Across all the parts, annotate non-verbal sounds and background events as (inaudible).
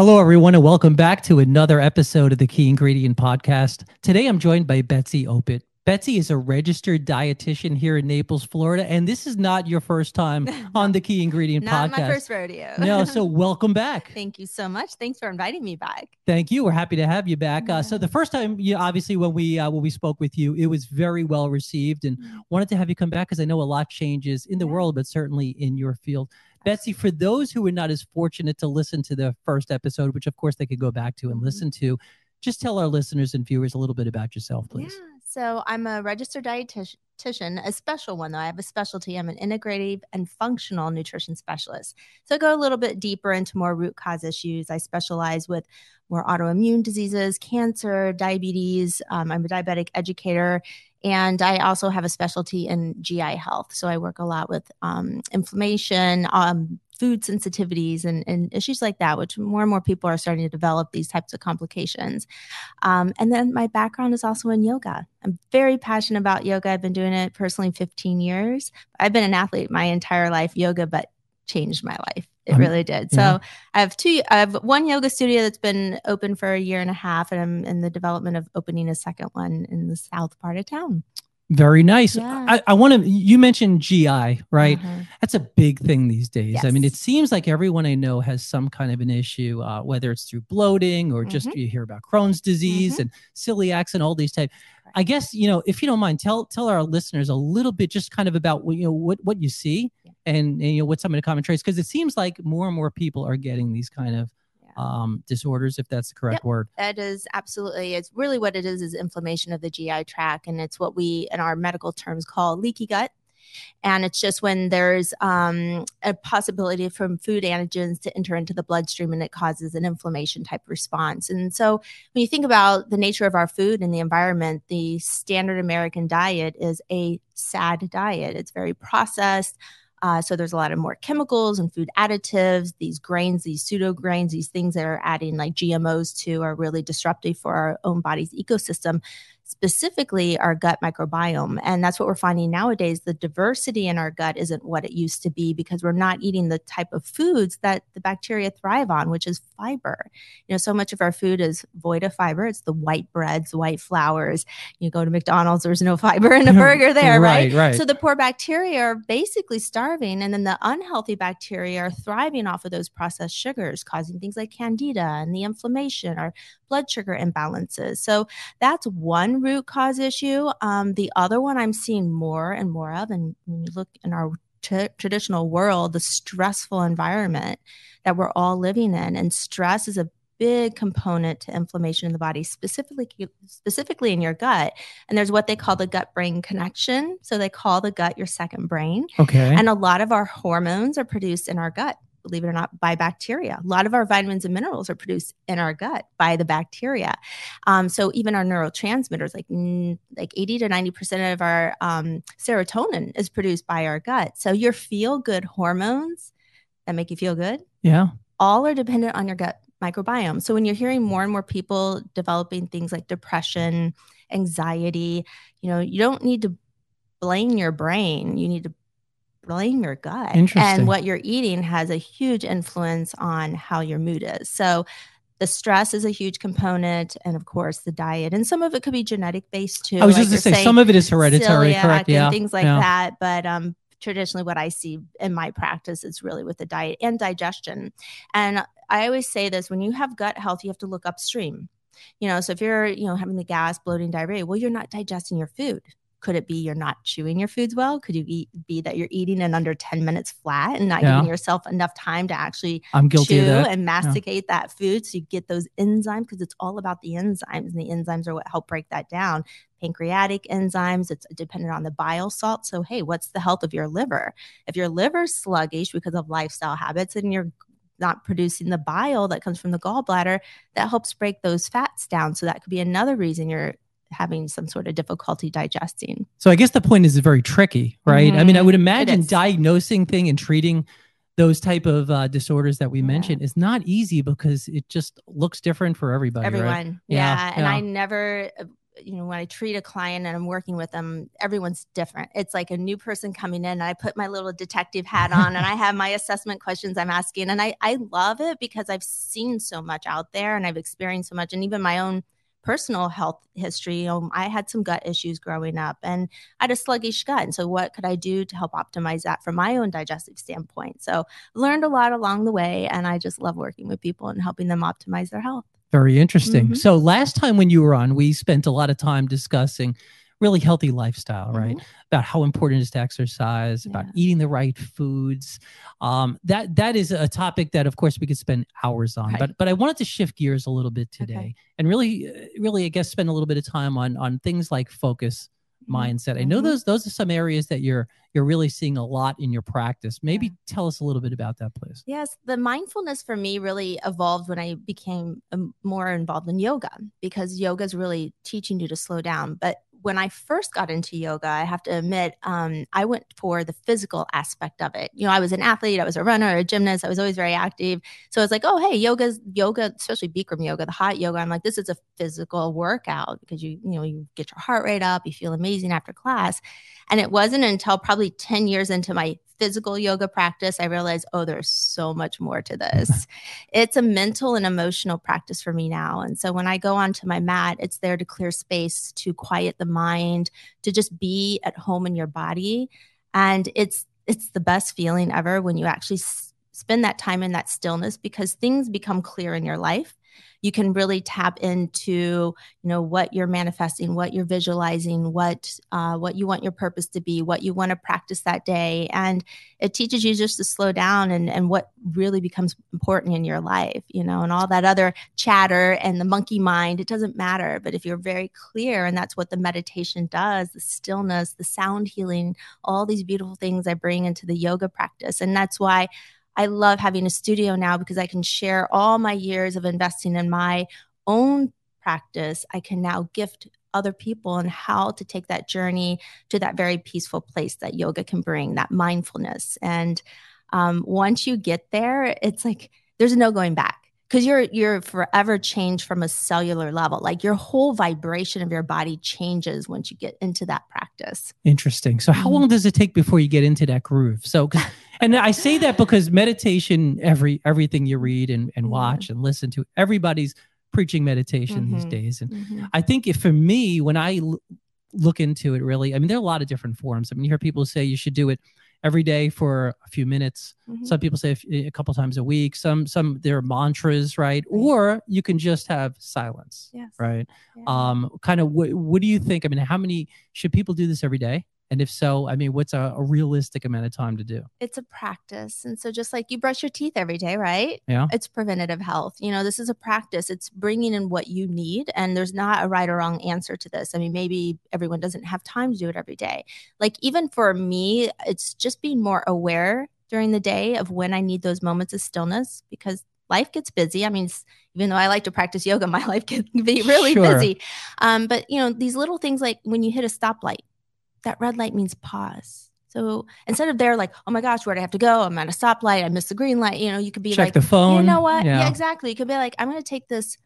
Hello, everyone, and welcome back to another episode of the Key Ingredient Podcast. Today, I'm joined by Betsy Opyt. Betsy is a registered dietitian here in Naples, Florida, and this is not your first time (laughs) on the Key Ingredient Not Podcast. my first rodeo. no, so (laughs) welcome back. Thank you so much. Thanks for inviting me back. Thank you. We're happy to have you back. Uh, so the first time, you obviously when we uh, when we spoke with you, it was very well received, and wanted to have you come back because I know a lot changes in the Yeah. world, but certainly in your field. Betsy, for those who were not as fortunate to listen to the first episode, which of course they could go back to and Mhm. listen to, just tell our listeners and viewers a little bit about yourself, please. Yeah. So I'm a registered dietitian, a special one though. I have a specialty. I'm an integrative and functional nutrition specialist. So I go a little bit deeper into more root cause issues. I specialize with more autoimmune diseases, cancer, diabetes. Um, I'm a diabetic educator. And I also have a specialty in GI health. So I work a lot with um, inflammation, um, food sensitivities, and, and issues like that, which more and more people are starting to develop these types of complications. Um, and then my background is also in yoga. I'm very passionate about yoga. I've been doing it personally 15 years. I've been an athlete my entire life, yoga, but changed my life. It Um, really did. So yeah. I have two, I have one yoga studio that's been open for a year and a half, and I'm in the development of opening a second one in the south part of town. Very nice. Yeah. I, I want to. You mentioned GI, right? Uh-huh. That's a big thing these days. I mean, it seems like everyone I know has some kind of an issue, uh, whether it's through bloating or just Mhm. you hear about Crohn's disease Mhm. and celiacs and all these type. I guess you know, if you don't mind, tell tell our listeners a little bit, just kind of about what you know what what you see Yeah. and, and you know what some of the common traits, because it seems like more and more people are getting these kind of. Um, disorders, if that's the correct Yep. word. It is absolutely. It's really what it is is inflammation of the GI tract, and it's what we in our medical terms call leaky gut. And it's just when there's um, a possibility from food antigens to enter into the bloodstream, and it causes an inflammation type response. And so, when you think about the nature of our food and the environment, the standard American diet is a sad diet. It's very processed. Uh, so there's a lot of more chemicals and food additives. These grains, these pseudo grains, these things that are adding like GMOs to are really disruptive for our own body's ecosystem, specifically our gut microbiome. And that's what we're finding nowadays. The diversity in our gut isn't what it used to be because we're not eating the type of foods that the bacteria thrive on, which is fiber. You know, so much of our food is void of fiber. It's the white breads, white flours. You go to McDonald's, there's no fiber in a (laughs) burger there, right? right, right. So the poor bacteria are basically starving, and then the unhealthy bacteria are thriving off of those processed sugars, causing things like candida and the inflammation or blood sugar imbalances. So that's one root cause issue. Um, the other one I'm seeing more and more of, and when you look in our t- traditional world, the stressful environment that we're all living in, and stress is a big component to inflammation in the body specifically specifically in your gut and there's what they call the gut brain connection so they call the gut your second brain okay. and a lot of our hormones are produced in our gut believe it or not by bacteria a lot of our vitamins and minerals are produced in our gut by the bacteria um, so even our neurotransmitters like like 80 to 90 percent of our um, serotonin is produced by our gut so your feel good hormones that make you feel good yeah. all are dependent on your gut microbiome. So when you're hearing more and more people developing things like depression, anxiety, you know, you don't need to blame your brain. You need to blame your gut. Interesting. And what you're eating has a huge influence on how your mood is. So the stress is a huge component, and of course the diet, and some of it could be genetic based too. I was like just to say some of it is hereditary, correct? and Yeah. things like yeah. that. But um, traditionally, what I see in my practice is really with the diet and digestion. And I always say this: when you have gut health, you have to look upstream. You know, so if you're you know having the gas, bloating, diarrhea, well, you're not digesting your food. Could it be you're not chewing your foods well? Could you eat, be that you're eating in under 10 minutes flat and not Yeah. giving yourself enough time to actually I'm guilty chew and masticate that food so you get those enzymes because it's all about the enzymes and the enzymes are what help break that down. Pancreatic enzymes it's dependent on the bile salt. So hey what's the health of your liver? If your liver's sluggish because of lifestyle habits and you're not producing the bile that comes from the gallbladder that helps break those fats down. So that could be another reason you're having some sort of difficulty digesting So I guess the point is very tricky, right? I mean, I would imagine diagnosing thing and treating those type of uh, disorders that we Yeah. mentioned is not easy because it just looks different for everybody. right? everyone Yeah, yeah, and yeah. i never you know when i treat a client and i'm working with them everyone's different it's like a new person coming in and i put my little detective hat on and i have my assessment questions i'm asking and i i love it because i've seen so much out there and i've experienced so much and even my own personal health history. Um, I had some gut issues growing up and I had a sluggish gut. And so, what could I do to help optimize that from my own digestive standpoint? So, learned a lot along the way. And I just love working with people and helping them optimize their health. Very interesting. Mm-hmm. So, last time when you were on, we spent a lot of time discussing really healthy lifestyle, right? Mm-hmm. About how important it is to exercise, yeah. about eating the right foods. Um, that that is a topic that, of course, we could spend hours on. Right. But but I wanted to shift gears a little bit today okay. and really, uh, really, I guess, spend a little bit of time on on things like focus mm-hmm. mindset. I know mm-hmm. those those are some areas that you're you're really seeing a lot in your practice. Maybe yeah. tell us a little bit about that, please. Yes, the mindfulness for me really evolved when I became um, more involved in yoga because yoga is really teaching you to slow down. But when I first got into yoga, I have to admit, um, I went for the physical aspect of it. You know, I was an athlete, I was a runner, a gymnast, I was always very active. So I was like, oh, hey, yoga's yoga, especially Bikram yoga, the hot yoga. I'm like, this is a physical workout because you, you know, you get your heart rate up, you feel amazing after class. And it wasn't until probably 10 years into my physical yoga practice, I realized, oh, there's so much more to (laughs) this. it's a mental and emotional practice for me now. And so when I go onto my mat, it's there to clear space, to quiet the mind, to just be at home in your body. And it's it's the best feeling ever when you actually s- spend that time in that stillness because things become clear in your life you can really tap into you know what you're manifesting what you're visualizing what uh, what you want your purpose to be what you want to practice that day. And it teaches you just to slow down and and what really becomes important in your life you know and all that other chatter and the monkey mind it doesn't matter. But if you're very clear and that's what the meditation does the stillness the sound healing all these beautiful things i bring into the yoga practice. And that's why I love having a studio now because I can share all my years of investing in my own practice. I can now gift other people and how to take that journey to that very peaceful place that yoga can bring, that mindfulness. And um, once you get there, it's like there's no going back because you're you're forever changed from a cellular level like your whole vibration of your body changes once you get into that practice interesting so how mm-hmm. long does it take before you get into that groove so (laughs) and i say that because meditation every everything you read and, and watch and listen to everybody's preaching meditation mm-hmm. these days and mm-hmm. i think if for me when I l- look into it really i mean there are a lot of different forms i mean you hear people say you should do it every day for a few minutes. Mm-hmm. Some people say a couple times a week. Some some there are mantras, right? Or you can just have silence, yes. right? Yeah. Um, kind of what what do you think? I mean, how many should people do this every day? And if so, I mean, what's a, a, realistic amount of time to do? It's a practice. And so, just like you brush your teeth every day, right? Yeah. It's preventative health. You know, this is a practice. It's bringing in what you need. And there's not a right or wrong answer to this. I mean, maybe everyone doesn't have time to do it every day. Like, even for me, it's just being more aware during the day of when I need those moments of stillness because life gets busy. I mean, even though I like to practice yoga, (laughs) my life can be really sure. busy. Um, but, you know, these little things like when you hit a stoplight, that red light means pause. So instead of there, like, oh my gosh, where do I have to go? I'm at a stoplight. I missed the green light. You know, you could be Check like, the phone. You know what? Yeah. yeah, exactly. You could be like, I'm going to take this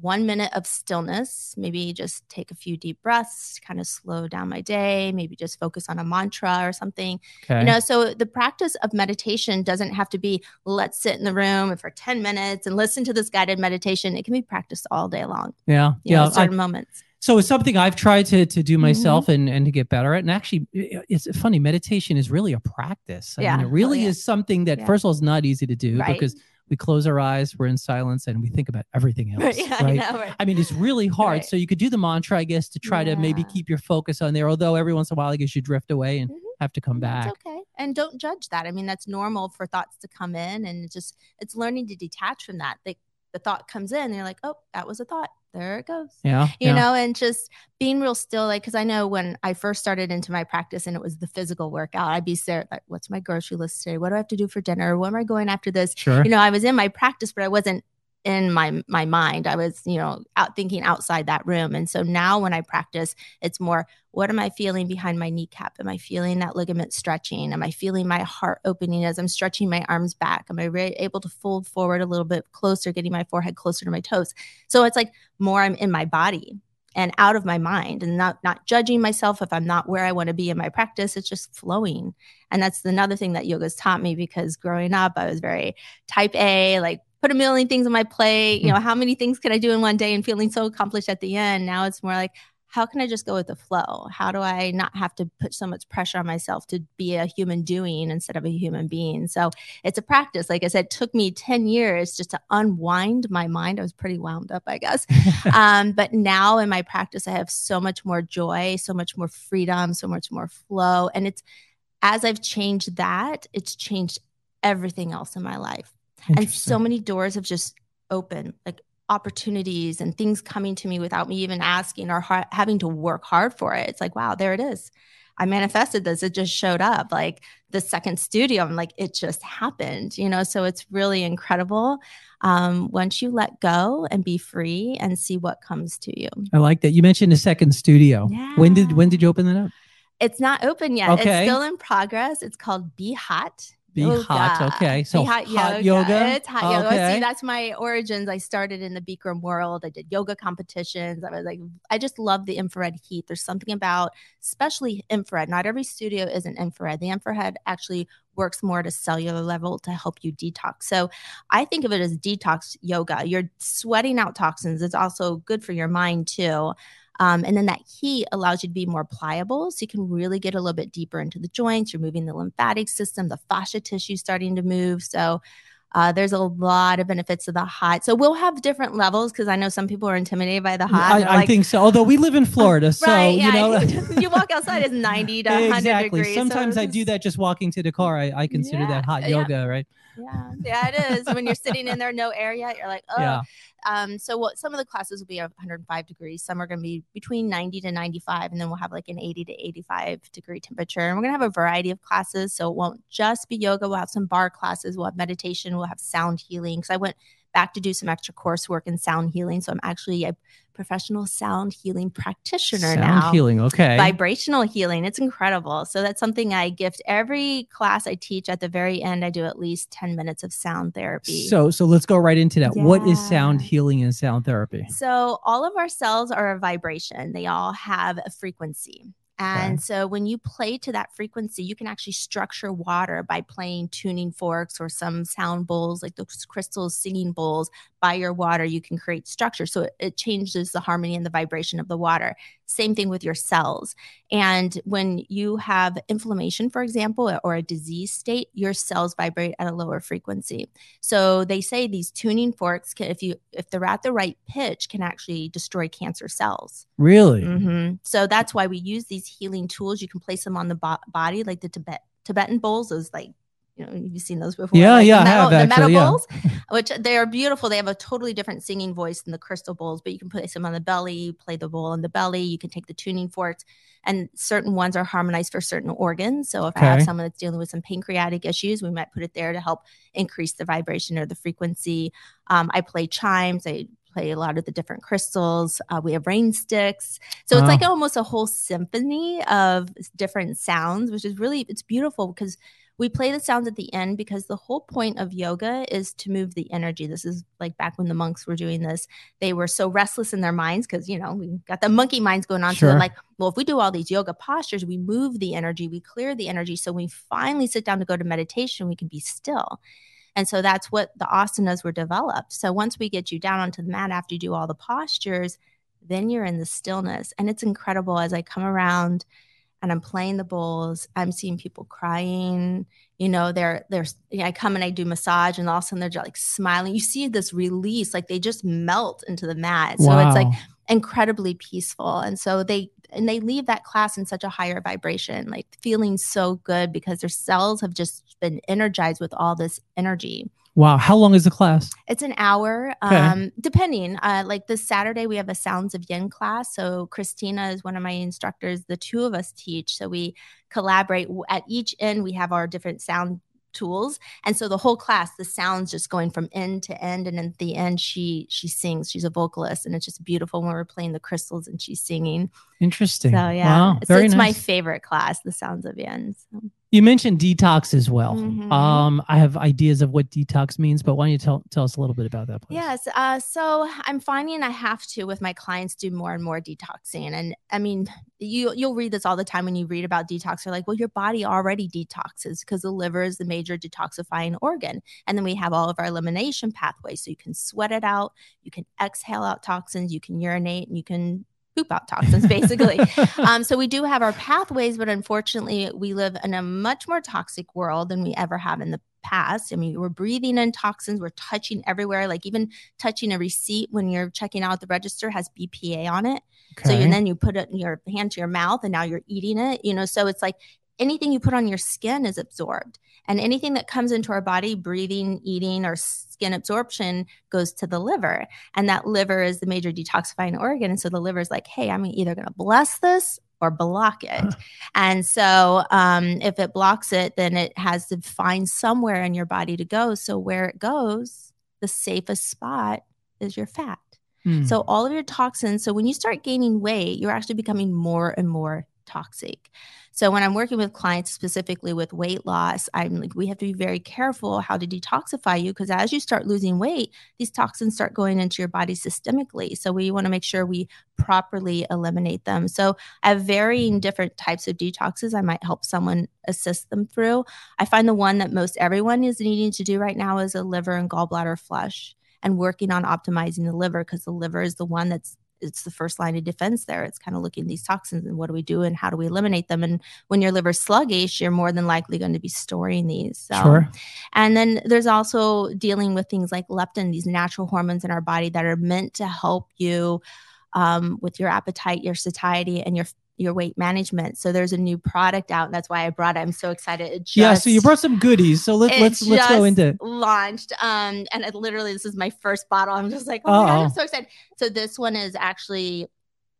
one minute of stillness, maybe just take a few deep breaths, kind of slow down my day, maybe just focus on a mantra or something. Okay. You know, so the practice of meditation doesn't have to be let's sit in the room for 10 minutes and listen to this guided meditation. It can be practiced all day long. Yeah. yeah. Know, certain I, moments. So it's something I've tried to to do myself mm-hmm. and and to get better at. And actually, it's funny. Meditation is really a practice. I yeah, mean, it really oh, yeah. is something that yeah. first of all is not easy to do right. because we close our eyes, we're in silence, and we think about everything (laughs) else. yeah, right? I, know, right? I, mean, it's really hard. Right. So you could do the mantra, I guess, to try to maybe keep your focus on there. Although every once in a while, I guess you drift away and mm-hmm. have to come back. That's okay, and don't judge that. I mean, that's normal for thoughts to come in, and just it's learning to detach from that. They, the thought comes in, you're like, oh, that was a thought there it goes. Yeah. You yeah. know, and just being real still, like, cause I know when I first started into my practice and it was the physical workout, I'd be there, like, what's my grocery list today? What do I have to do for dinner? What am I going after this? Sure. You know, I was in my practice, but I wasn't in my my mind. I was you know out thinking outside that room. And so now when i practice it's more what am i feeling behind my kneecap? Am i feeling that ligament stretching? Am i feeling my heart opening as i'm stretching my arms back? Am i re- able to fold forward a little bit closer getting my forehead closer to my toes? So it's like more i'm in my body and out of my mind and not not judging myself if I'm not where I want to be in my practice. It's just flowing. And that's another thing that yoga's taught me because growing up I was very type A, like put a million things on my plate. You know, how many things can I do in one day and feeling so accomplished at the end? Now it's more like, how can I just go with the flow? How do I not have to put so much pressure on myself to be a human doing instead of a human being? So it's a practice. Like I said, it took me 10 years just to unwind my mind. I was pretty wound up, I guess. (laughs) um, but now in my practice, I have so much more joy, so much more freedom, so much more flow. And it's as I've changed that, it's changed everything else in my life. And so many doors have just opened. Like opportunities and things coming to me without me even asking or ha- having to work hard for it. It's like, wow, there it is. I manifested this. It just showed up. Like the second studio, I'm like, it just happened, you know? So it's really incredible um, once you let go and be free and see what comes to you. I like that. You mentioned a second studio. Yeah. When did when did you open that up? It's not open yet. Okay. It's still in progress. It's called Be Hot. Be Yoga. hot. Okay. So Be hot, hot yoga. yoga. It's hot yoga. Okay. See, that's my origins. I started in the Bikram world. I did yoga competitions. I was like, I just love the infrared heat. There's something about, especially infrared. Not every studio is an infrared. The infrared actually works more at a cellular level to help you detox. So I think of it as detox yoga. You're sweating out toxins. It's also good for your mind too. Um, and then that heat allows you to be more pliable. So you can really get a little bit deeper into the joints. You're moving the lymphatic system, the fascia tissue starting to move. So uh, there's a lot of benefits of the hot. So we'll have different levels because I know some people are intimidated by the hot. I, I like, think so. Although we live in (laughs) Florida, so right, you yeah, know. (laughs) you walk outside, it's 90 to 100 exactly. degrees. so Sometimes I it's do that just walking to the car. I, I consider Yeah, that hot yeah. yoga, right? Yeah, yeah, it is. when you're sitting in there, no air yet, you're like, oh. (laughs) Yeah. Um, so what some of the classes will be 105 degrees, some are going to be between 90 to 95, and then we'll have like an 80 to 85 degree temperature. And we're going to have a variety of classes. So it won't just be yoga. We'll have some barre classes, we'll have meditation, we'll have sound healing. Because I went back to do some extra coursework in sound healing. So I'm actually a professional sound healing practitioner Sound now Sound healing. Okay. vibrational healing. It's incredible. So that's something I gift every class I teach. At the very end, I do at least 10 minutes of sound therapy. So so let's go right into that. What is sound healing and sound therapy? So all of our cells are a vibration. They all have a frequency. And Okay. so when you play to that frequency, you can actually structure water by playing tuning forks or some sound bowls, like those crystals, singing bowls by your water. You can create structure. So it, it changes the harmony and the vibration of the water. Same thing with your cells. And when you have inflammation, for example, or a disease state, your cells vibrate at a lower frequency. So they say these tuning forks, can, if you if they're at the right pitch, can actually destroy cancer cells. Really? Mhm. So that's why we use these healing tools. You can place them on the bo- body, like the Tibet Tibetan bowls. Is like you know you've seen those before. Yeah, like yeah, I the metal, have the metal actually, yeah. bowls, (laughs) which they are beautiful. They have a totally different singing voice than the crystal bowls, but you can place them on the belly. Play the bowl on the belly. You can take the tuning forks, and certain ones are harmonized for certain organs. So if I have someone that's dealing with some pancreatic issues, we might put it there to help increase the vibration or the frequency. Um, I play chimes. I play a lot of the different crystals. Uh, we have rain sticks. So it's Wow. like almost a whole symphony of different sounds, which is really it's beautiful because we play the sounds at the end because the whole point of yoga is to move the energy. This is like back when the monks were doing this. They were so restless in their minds because you know we got the monkey minds going on. So they're like, well, if we do all these yoga postures, we move the energy, we clear the energy. So when we finally sit down to go to meditation, we can be still. And so that's what the asanas were developed. So once we get you down onto the mat after you do all the postures, then you're in the stillness. And it's incredible as I come around and I'm playing the bowls, I'm seeing people crying. You know, they're they're you know, I come and I do massage and all of a sudden they're just like smiling. You see this release, like they just melt into the mat. So it's like incredibly peaceful. And so they and they leave that class in such a higher vibration, like feeling so good because their cells have just been energized with all this energy. Wow. How long is the class? It's an hour, Okay. um, depending. Uh, like this Saturday, we have a Sounds of Yin class. So Christina is one of my instructors. The two of us teach. So we collaborate. At each end, we have our different sound tools, and so the whole class, the sounds just going from end to end. And at the end, she she sings. She's a vocalist, and it's just beautiful when we're playing the crystals and she's singing. Interesting. So yeah, Wow. it's, Very it's my favorite class, the Sounds of Yin. So. You mentioned detox as well. Mhm. Um, I have ideas of what detox means, but why don't you tell tell us a little bit about that, please? Yes. Uh, so I'm finding I have to with my clients do more and more detoxing. And I mean, you you'll read this all the time when you read about detox. They're like, well, your body already detoxes because the liver is the major detoxifying organ. And then we have all of our elimination pathways. So you can sweat it out, you can exhale out toxins, you can urinate, and you can poop out toxins, basically. (laughs) um, so we do have our pathways, but unfortunately, we live in a much more toxic world than we ever have in the past. I mean, we're breathing in toxins, we're touching everywhere. Like even touching a receipt when you're checking out the register has BPA on it. So Okay. and then you put it in your hand to your mouth, and now you're eating it. You know, so it's like anything you put on your skin is absorbed, and anything that comes into our body, breathing, eating, or skin absorption goes to the liver, and that liver is the major detoxifying organ. And so the liver is like, hey, I'm either going to bless this or block it. Huh. And so um, if it blocks it, then it has to find somewhere in your body to go. So where it goes, the safest spot is your fat. Hmm. So all of your toxins. So when you start gaining weight, you're actually becoming more and more toxic. So when I'm working with clients specifically with weight loss, I'm like, we have to be very careful how to detoxify you because as you start losing weight, these toxins start going into your body systemically. So we want to make sure we properly eliminate them. So I have varying different types of detoxes I might help someone assist them through. I find the one that most everyone is needing to do right now is a liver and gallbladder flush and working on optimizing the liver because the liver is the one that's it's the first line of defense there. It's kind of looking at these toxins and what do we do and how do we eliminate them? And when your liver's sluggish, you're more than likely going to be storing these. So sure. and then there's also dealing with things like leptin, these natural hormones in our body that are meant to help you um, with your appetite, your satiety, and your your weight management. So there's a new product out, and that's why I brought it. I'm so excited. It just, yeah. So you brought some goodies. So let, it let's let's go into. launched. Um, and it literally, this is my first bottle. I'm just like, oh my god, Uh-oh. I'm so excited. So this one is actually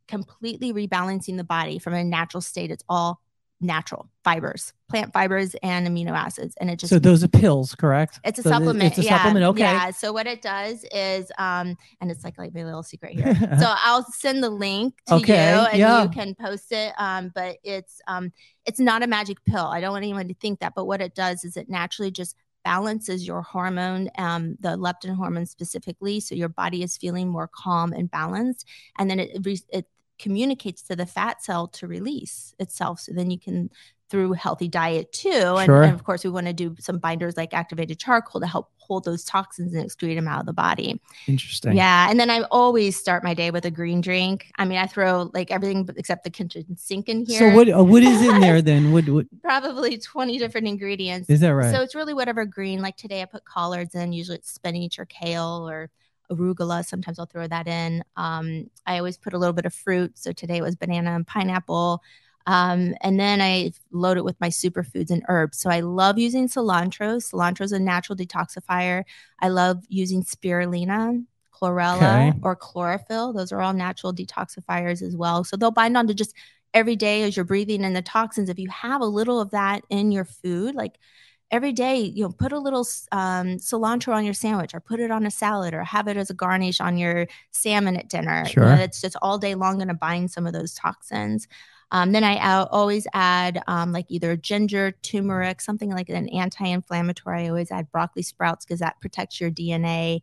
completely rebalancing the body from a natural state. It's all natural fibers, plant fibers, and amino acids, and it just So those are pills, correct? it's a So supplement. It's a yeah, supplement. Okay. Yeah. So what it does is, um, and it's like like my little secret here. (laughs) so I'll send the link to Okay, you, and yeah. you can post it. Um, but it's um, it's not a magic pill. I don't want anyone to think that. But what it does is it naturally just balances your hormone, um, the leptin hormone specifically, so your body is feeling more calm and balanced, and then it re- it communicates to the fat cell to release itself. So then you can through healthy diet too. And, Sure. and of course, we want to do some binders like activated charcoal to help hold those toxins and excrete them out of the body. Interesting. Yeah. And then I always start my day with a green drink. I mean, I throw like everything except the kitchen sink in here. So what uh, what is in there (laughs) then? What, what Probably 20 different ingredients. is that right? So it's really whatever green. Like today, I put collards in. Usually it's spinach or kale or arugula. Sometimes I'll throw that in. Um, I always put a little bit of fruit. So today it was banana and pineapple. Um, and then I load it with my superfoods and herbs. So I love using cilantro. Cilantro is a natural detoxifier. I love using spirulina, chlorella, Okay. or chlorophyll. Those are all natural detoxifiers as well. So they'll bind onto just every day as you're breathing in the toxins. If you have a little of that in your food, like every day, you know, put a little um, cilantro on your sandwich or put it on a salad or have it as a garnish on your salmon at dinner. You know, it's just all day long going to bind some of those toxins. Um, then I al- always add um, like either ginger, turmeric, something like an anti-inflammatory. I always add broccoli sprouts because that protects your DNA.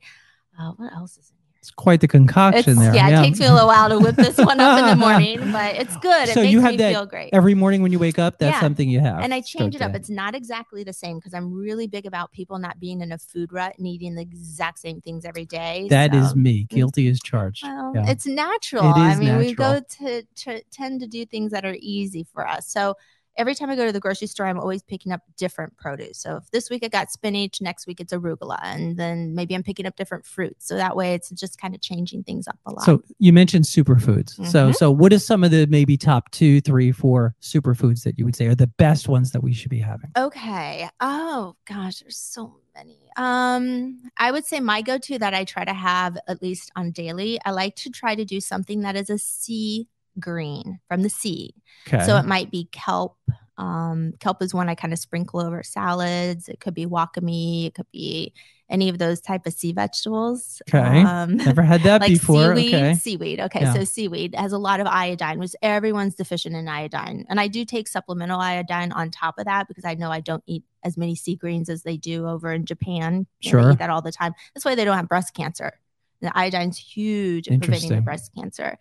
Uh, what else is in here? It's quite the concoction It's, there. yeah, it takes me a little while to whip this one up in the (laughs) morning, but it's good. It So makes you have me that feel great. Every morning when you wake up, that's Yeah. something you have. and I change it up. It's not exactly the same because I'm really big about people not being in a food rut and eating the exact same things every day. That is so- me. Mm. Guilty as charged. Well, Yeah. it's natural. It I is mean, we go to, to tend to do things that are easy for us. So every time I go to the grocery store, I'm always picking up different produce. So if this week I got spinach, next week it's arugula, and then maybe I'm picking up different fruits. So that way, it's just kind of changing things up a lot. So you mentioned superfoods. So Mhm. so what is some of the maybe top two, three, four superfoods that you would say are the best ones that we should be having? Okay. Oh gosh, there's so many. Um, I would say my go-to that I try to have at least on daily. I like to try to do something that is a sea green from the sea. Okay. So it might be kelp. Um, kelp is one I kind of sprinkle over salads. It could be wakame. It could be any of those type of sea vegetables. Okay. Um, Never had that (laughs) like before. seaweed, Okay. seaweed. Okay, Yeah. so seaweed has a lot of iodine, which everyone's deficient in iodine, and I do take supplemental iodine on top of that because I know I don't eat as many sea greens as they do over in Japan. You know, Sure. they eat that all the time. That's why they don't have breast cancer. The iodine's huge in preventing the breast cancer.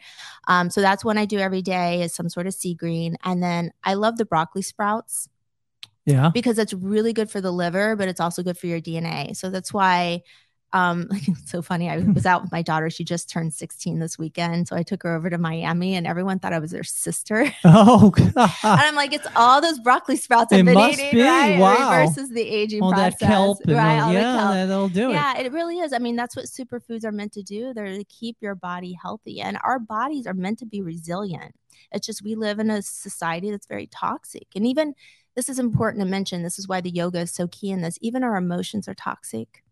Um, so that's one I do every day is some sort of sea green, and then I love the broccoli sprouts Yeah. because it's really good for the liver, but it's also good for your DNA. So that's why um (laughs) it's so funny. I was out with my daughter. She just turned 16 this weekend. So I took her over to Miami and everyone thought I was their sister. (laughs) (laughs) Oh, and Oh, I'm like, it's all those broccoli sprouts I've It been must eating, be. right? It Wow. reverses the aging all process. that kelp. Right, all, yeah, that'll do it. Yeah, it really is. I mean, that's what superfoods are meant to do. They're to keep your body healthy. And our bodies are meant to be resilient. It's just we live in a society that's very toxic. And even this is important to mention. This is why the yoga is so key in this. Even our emotions are toxic.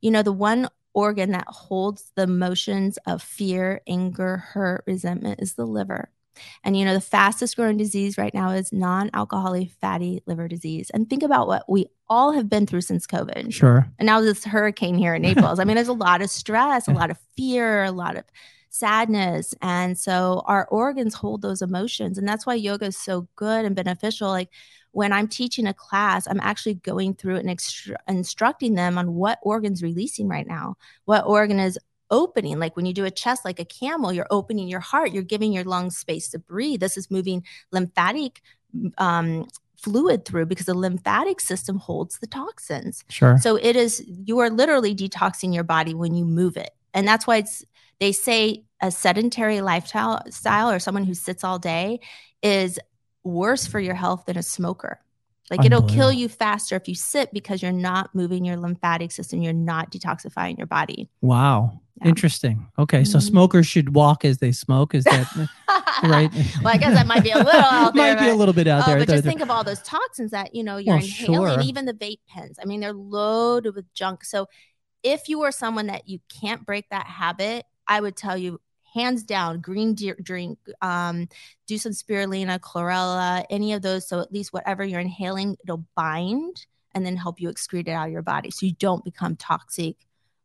You know, the one organ that holds the emotions of fear, anger, hurt, resentment is the liver. And you know, the fastest growing disease right now is non alcoholic fatty liver disease. And think about what we all have been through since COVID. Sure. And now this hurricane here in (laughs) Naples. I mean, there's a lot of stress, a lot of fear, a lot of sadness. And so our organs hold those emotions. And that's why yoga is so good and beneficial. Like when I'm teaching a class, I'm actually going through and extru- instructing them on what organ's releasing right now, what organ is opening. Like when you do a chest like a camel, you're opening your heart, you're giving your lungs space to breathe. This is moving lymphatic um, fluid through because the lymphatic system holds the toxins. Sure. So it is you are literally detoxing your body when you move it. And that's why it's they say a sedentary lifestyle style or someone who sits all day is worse for your health than a smoker. Like it'll kill you faster if you sit because you're not moving your lymphatic system, you're not detoxifying your body. Wow. Yeah. Interesting. Okay. So Mhm. smokers should walk as they smoke. Is that (laughs) right? (laughs) well, I guess that might be a little (laughs) out there. Might be a little bit out oh, there. but just think of all those toxins that you know you're Well, inhaling, sure. even the vape pens. I mean, they're loaded with junk. So, if you are someone that you can't break that habit, I would tell you, hands down, green de- drink, um, do some spirulina, chlorella, any of those. So at least whatever you're inhaling, it'll bind and then help you excrete it out of your body, so you don't become toxic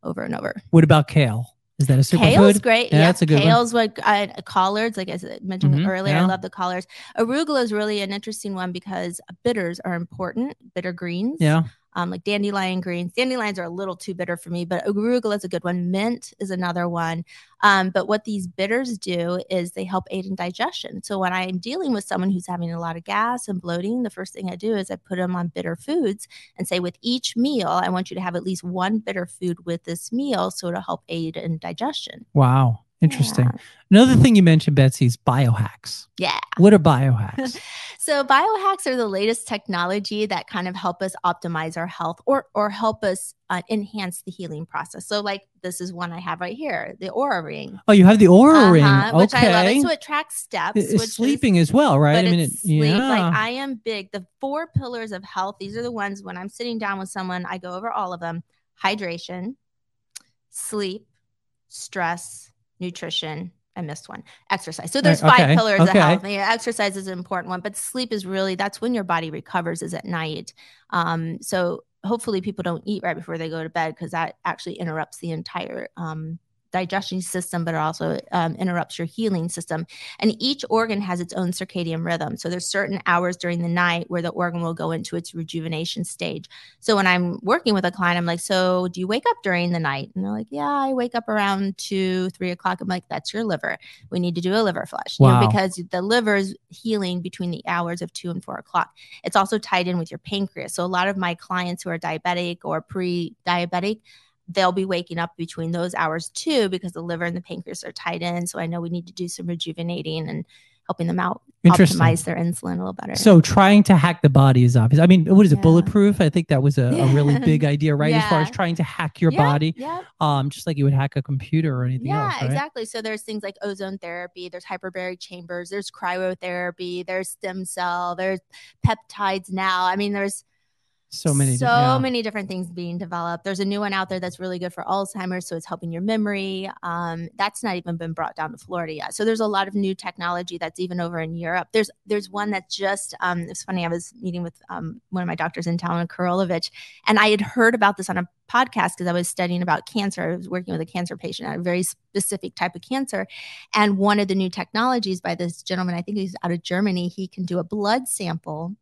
over and over. what about kale? Is that a superfood? Kale's superfood? great. Yeah, Yeah, that's a good one. Kale's what uh, collards, like I mentioned Mhm, earlier. yeah. I love the collards. Arugula is really an interesting one because bitters are important. Bitter greens, Yeah. Um, like dandelion greens. Dandelions are a little too bitter for me, but arugula is a good one. Mint is another one. Um, but what these bitters do is they help aid in digestion. So when I'm dealing with someone who's having a lot of gas and bloating, the first thing I do is I put them on bitter foods and say, with each meal, I want you to have at least one bitter food with this meal, so it'll help aid in digestion. Wow. Interesting. Yeah. Another thing you mentioned, Betsy, is biohacks. Yeah. What are biohacks? (laughs) So biohacks are the latest technology that kind of help us optimize our health or or help us uh, enhance the healing process. So like this is one I have right here, the Oura Ring. oh, you have the Oura ring. Uh-huh, Which I love. Okay. It. So it tracks steps. It's which is- sleeping as well, right? I mean, it's it, sleep. yeah. Like I am big. The four pillars of health. These are the ones when I'm sitting down with someone, I go over all of them: hydration, sleep, stress, nutrition. I missed one. Exercise. So there's Right, five pillars okay. of health. Yeah, exercise is an important one, but sleep is really that's when your body recovers is at night. Um, so hopefully people don't eat right before they go to bed because that actually interrupts the entire um, digestion system, but it also um, interrupts your healing system. And each organ has its own circadian rhythm. So there's certain hours during the night where the organ will go into its rejuvenation stage. So when I'm working with a client, I'm like, "So do you wake up during the night?" And they're like, "Yeah, I wake up around two, three o'clock." I'm like, "That's your liver. We need to do a liver flush, you know, because the liver is healing between the hours of two and four o'clock. It's also tied in with your pancreas. So a lot of my clients who are diabetic or pre-diabetic, they'll be waking up between those hours too because the liver and the pancreas are tied in. So I know we need to do some rejuvenating and helping them out optimize their insulin a little better. So trying to hack the body is obvious. I mean, what is it? Yeah. Bulletproof? I think that was a, a really (laughs) big idea, right? As far as trying to hack your Yeah, body, Yeah. um, just like you would hack a computer or anything Yeah, else, right? exactly. So there's things like ozone therapy, there's hyperbaric chambers, there's cryotherapy, there's stem cell, there's peptides now. I mean, there's So many. so yeah. many different things being developed. There's a new one out there that's really good for Alzheimer's, so it's helping your memory. Um, that's not even been brought down to Florida yet. So there's a lot of new technology that's even over in Europe. There's there's one that just um, it's funny. I was meeting with um, one of my doctors in town, Karolovich, and I had heard about this on a podcast because I was studying about cancer. I was working with a cancer patient, a very specific type of cancer, and one of the new technologies by this gentleman, I think he's out of Germany, he can do a blood sample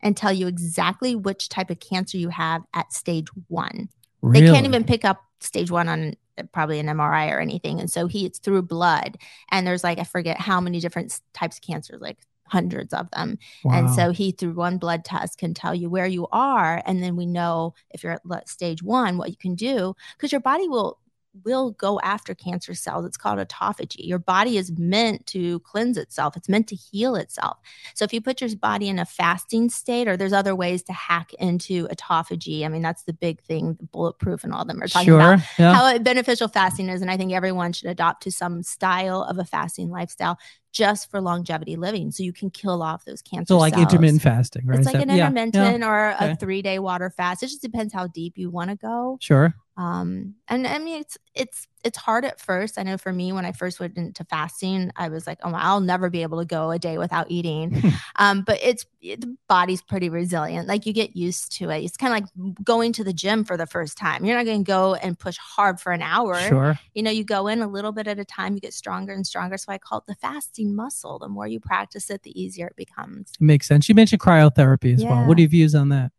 and tell you exactly which type of cancer you have at stage one. really? They can't even pick up stage one on uh, probably an MRI or anything. And so he it's through blood. And there's like, I forget how many different types of cancers, like hundreds of them. And so he through one blood test can tell you where you are. And then we know if you're at stage one, what you can do, because your body will will go after cancer cells. It's called autophagy. Your body is meant to cleanse itself. It's meant to heal itself. So if you put your body in a fasting state, or there's other ways to hack into autophagy. I mean, that's the big thing. The bulletproof and all of them are talking sure. about yeah. how beneficial fasting is. And I think everyone should adopt to some style of a fasting lifestyle just for longevity living. So you can kill off those cancer so like cells. intermittent fasting, right? It's like that- an yeah, yeah. intermittent or okay. a three day water fast. It just depends how deep you want to go. Sure. Um, and I mean, it's it's it's hard at first. I know for me, when I first went into fasting, I was like, oh, I'll never be able to go a day without eating. (laughs) um, but it's it, the body's pretty resilient. Like you get used to it. It's kind of like going to the gym for the first time. You're not going to go and push hard for an hour. Sure. You know, you go in a little bit at a time. You get stronger and stronger. So I call it the fasting muscle. The more you practice it, the easier it becomes. Makes sense. You mentioned cryotherapy as well. What are your views on that?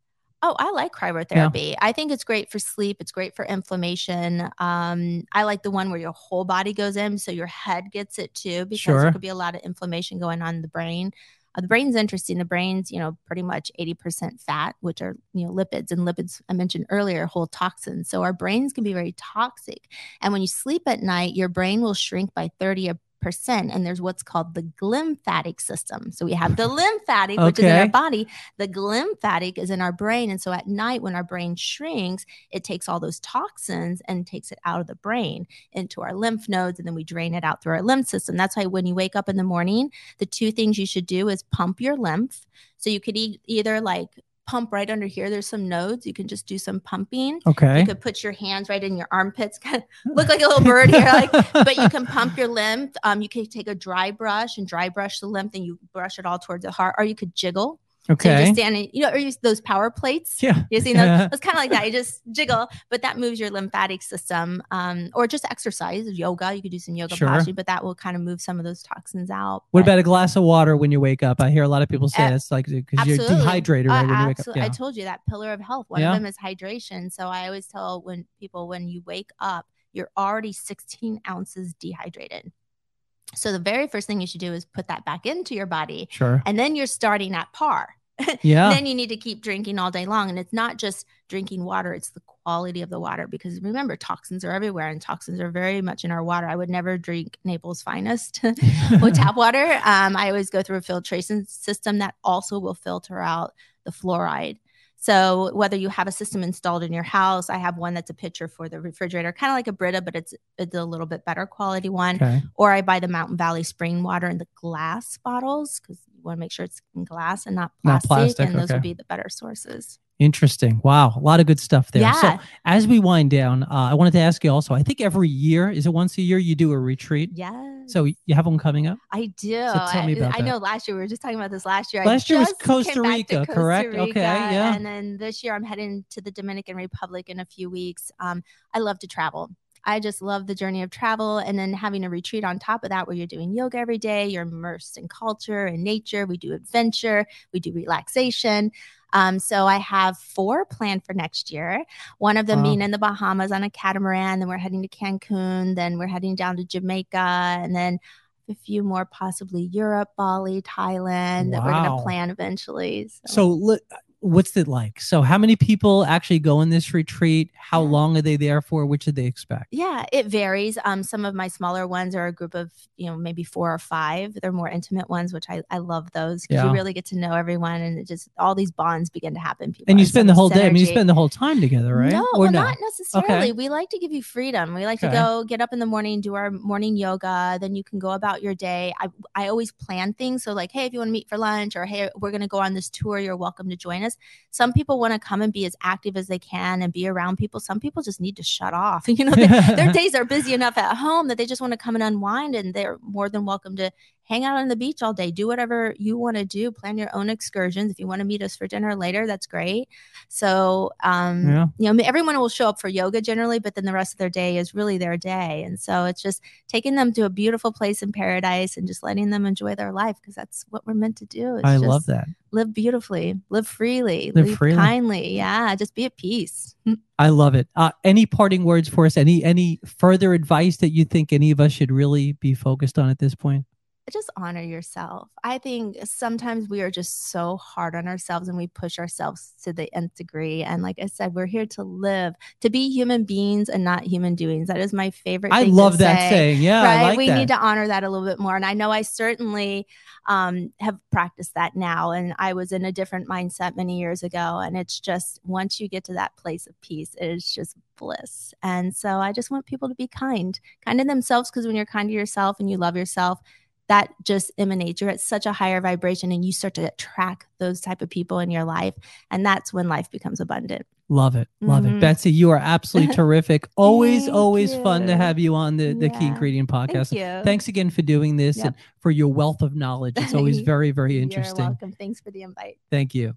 Oh, I like cryotherapy. I think it's great for sleep. It's great for inflammation. Um, I like the one where your whole body goes in, so your head gets it too, because Sure. there could be a lot of inflammation going on in the brain. Uh, the brain's interesting. The brain's, you know, pretty much 80% fat, which are, you know, lipids. And lipids, I mentioned earlier, hold toxins. So our brains can be very toxic. And when you sleep at night, your brain will shrink by 30 percent and there's what's called the glymphatic system. So we have the (laughs) lymphatic which is in our body. The glymphatic is in our brain and so at night when our brain shrinks it takes all those toxins and takes it out of the brain into our lymph nodes and then we drain it out through our lymph system. That's why when you wake up in the morning the two things you should do is pump your lymph. So you could e- either like pump right under here there's some nodes you can just do some pumping Okay. you could put your hands right in your armpits, (laughs) kind of look like a little bird here. Like, (laughs) but you can pump your lymph. Um, you could take a dry brush and dry brush the lymph, and you brush it all towards the heart, or you could jiggle. So you Okay. just stand, in, you know, or use those power plates. yeah. You see, those? (laughs) It's kind of like that. You just jiggle, but that moves your lymphatic system. Um, or just exercise, yoga. You could do some yoga Sure. posture, but that will kind of move some of those toxins out. What But- about a glass of water when you wake up? I hear a lot of people say Uh, it's like because you're dehydrated right Uh, when you wake up. absolutely. Yeah. I told you that pillar of health. One Yeah. of them is hydration. So I always tell when people when you wake up, you're already 16 ounces dehydrated. So the very first thing you should do is put that back into your body, Sure. and then you're starting at par. (laughs) Yeah. Then you need to keep drinking all day long, and it's not just drinking water; it's the quality of the water. Because remember, toxins are everywhere, and toxins are very much in our water. I would never drink Naples Finest (laughs) with tap (laughs) water. Um, I always go through a filtration system that also will filter out the fluoride. So whether you have a system installed in your house, I have one that's a pitcher for the refrigerator, kind of like a Brita, but it's it's a little bit better quality one. okay. Or I buy the Mountain Valley spring water in the glass bottles because you want to make sure it's in glass and not Not plastic, plastic, and those okay. would be the better sources. Interesting. Wow. A lot of good stuff there. Yeah. So as we wind down, uh, I wanted to ask you also, I think every year, is it once a year you do a retreat? Yes. So you have one coming up? I do. tell me I, about I that. know last year we were just talking about this last year. Last I year was Costa came back to Rica, Costa correct? Okay, yeah. And then this year I'm heading to the Dominican Republic in a few weeks. Um, I love to travel. I just love the journey of travel and then having a retreat on top of that where you're doing yoga every day, you're immersed in culture and nature. We do adventure, we do relaxation. Um, so I have four planned for next year. One of them Wow. being in the Bahamas on a catamaran. Then we're heading to Cancun. Then we're heading down to Jamaica, and then a few more, possibly Europe, Bali, Thailand, that we're going to plan eventually. So, So what's it like? So how many people actually go in this retreat? How long are they there for? What should they expect? yeah, it varies. Um, some of my smaller ones are a group of you know maybe four or five. They're more intimate ones, which I, I love those because Yeah. you really get to know everyone, and it just all these bonds begin to happen. People And you spend the whole day. I mean, you spend the whole time together, right? No, or well, no? not necessarily. We like to give you freedom. We like Okay. to go get up in the morning, do our morning yoga. Then you can go about your day. I I always plan things. So like, hey, if you want to meet for lunch, or hey, we're going to go on this tour, you're welcome to join us. Kindness. Some people want to come and be as active as they can and be around people. Some people just need to shut off. (laughs) You know, they, their (laughs) days are busy enough at home that they just want to come and unwind, and they're more than welcome to hang out on the beach all day, do whatever you want to do, plan your own excursions. If you want to meet us for dinner later, that's great. So, um, yeah. you know, everyone will show up for yoga generally, but then the rest of their day is really their day. And so it's just taking them to a beautiful place in paradise and just letting them enjoy their life because that's what we're meant to do. I love that. Live beautifully, live freely, live, live freely. kindly. Yeah, just be at peace. (laughs) I love it. Uh, any parting words for us? Any any further advice that you think any of us should really be focused on at this point? Just honor yourself. I think sometimes we are just so hard on ourselves and we push ourselves to the nth degree. And like I said, we're here to live, to be human beings and not human doings. That is my favorite. I love that say, saying. Yeah. Right. Like we that. need to honor that a little bit more. And I know I certainly um, have practiced that now. And I was in a different mindset many years ago. And it's just once you get to that place of peace, it is just bliss. And so I just want people to be kind, kind to themselves, because when you're kind to yourself and you love yourself, that just emanates. You're at such a higher vibration and you start to attract those type of people in your life. And that's when life becomes abundant. Love it. Love mm-hmm. it betsy you are absolutely (laughs) terrific. Always always you. fun to have you on the the yeah. key ingredient podcast. Thank thanks again for doing this yep. and for your wealth of knowledge. It's always (laughs) very very interesting. You're welcome. Thanks for the invite. Thank you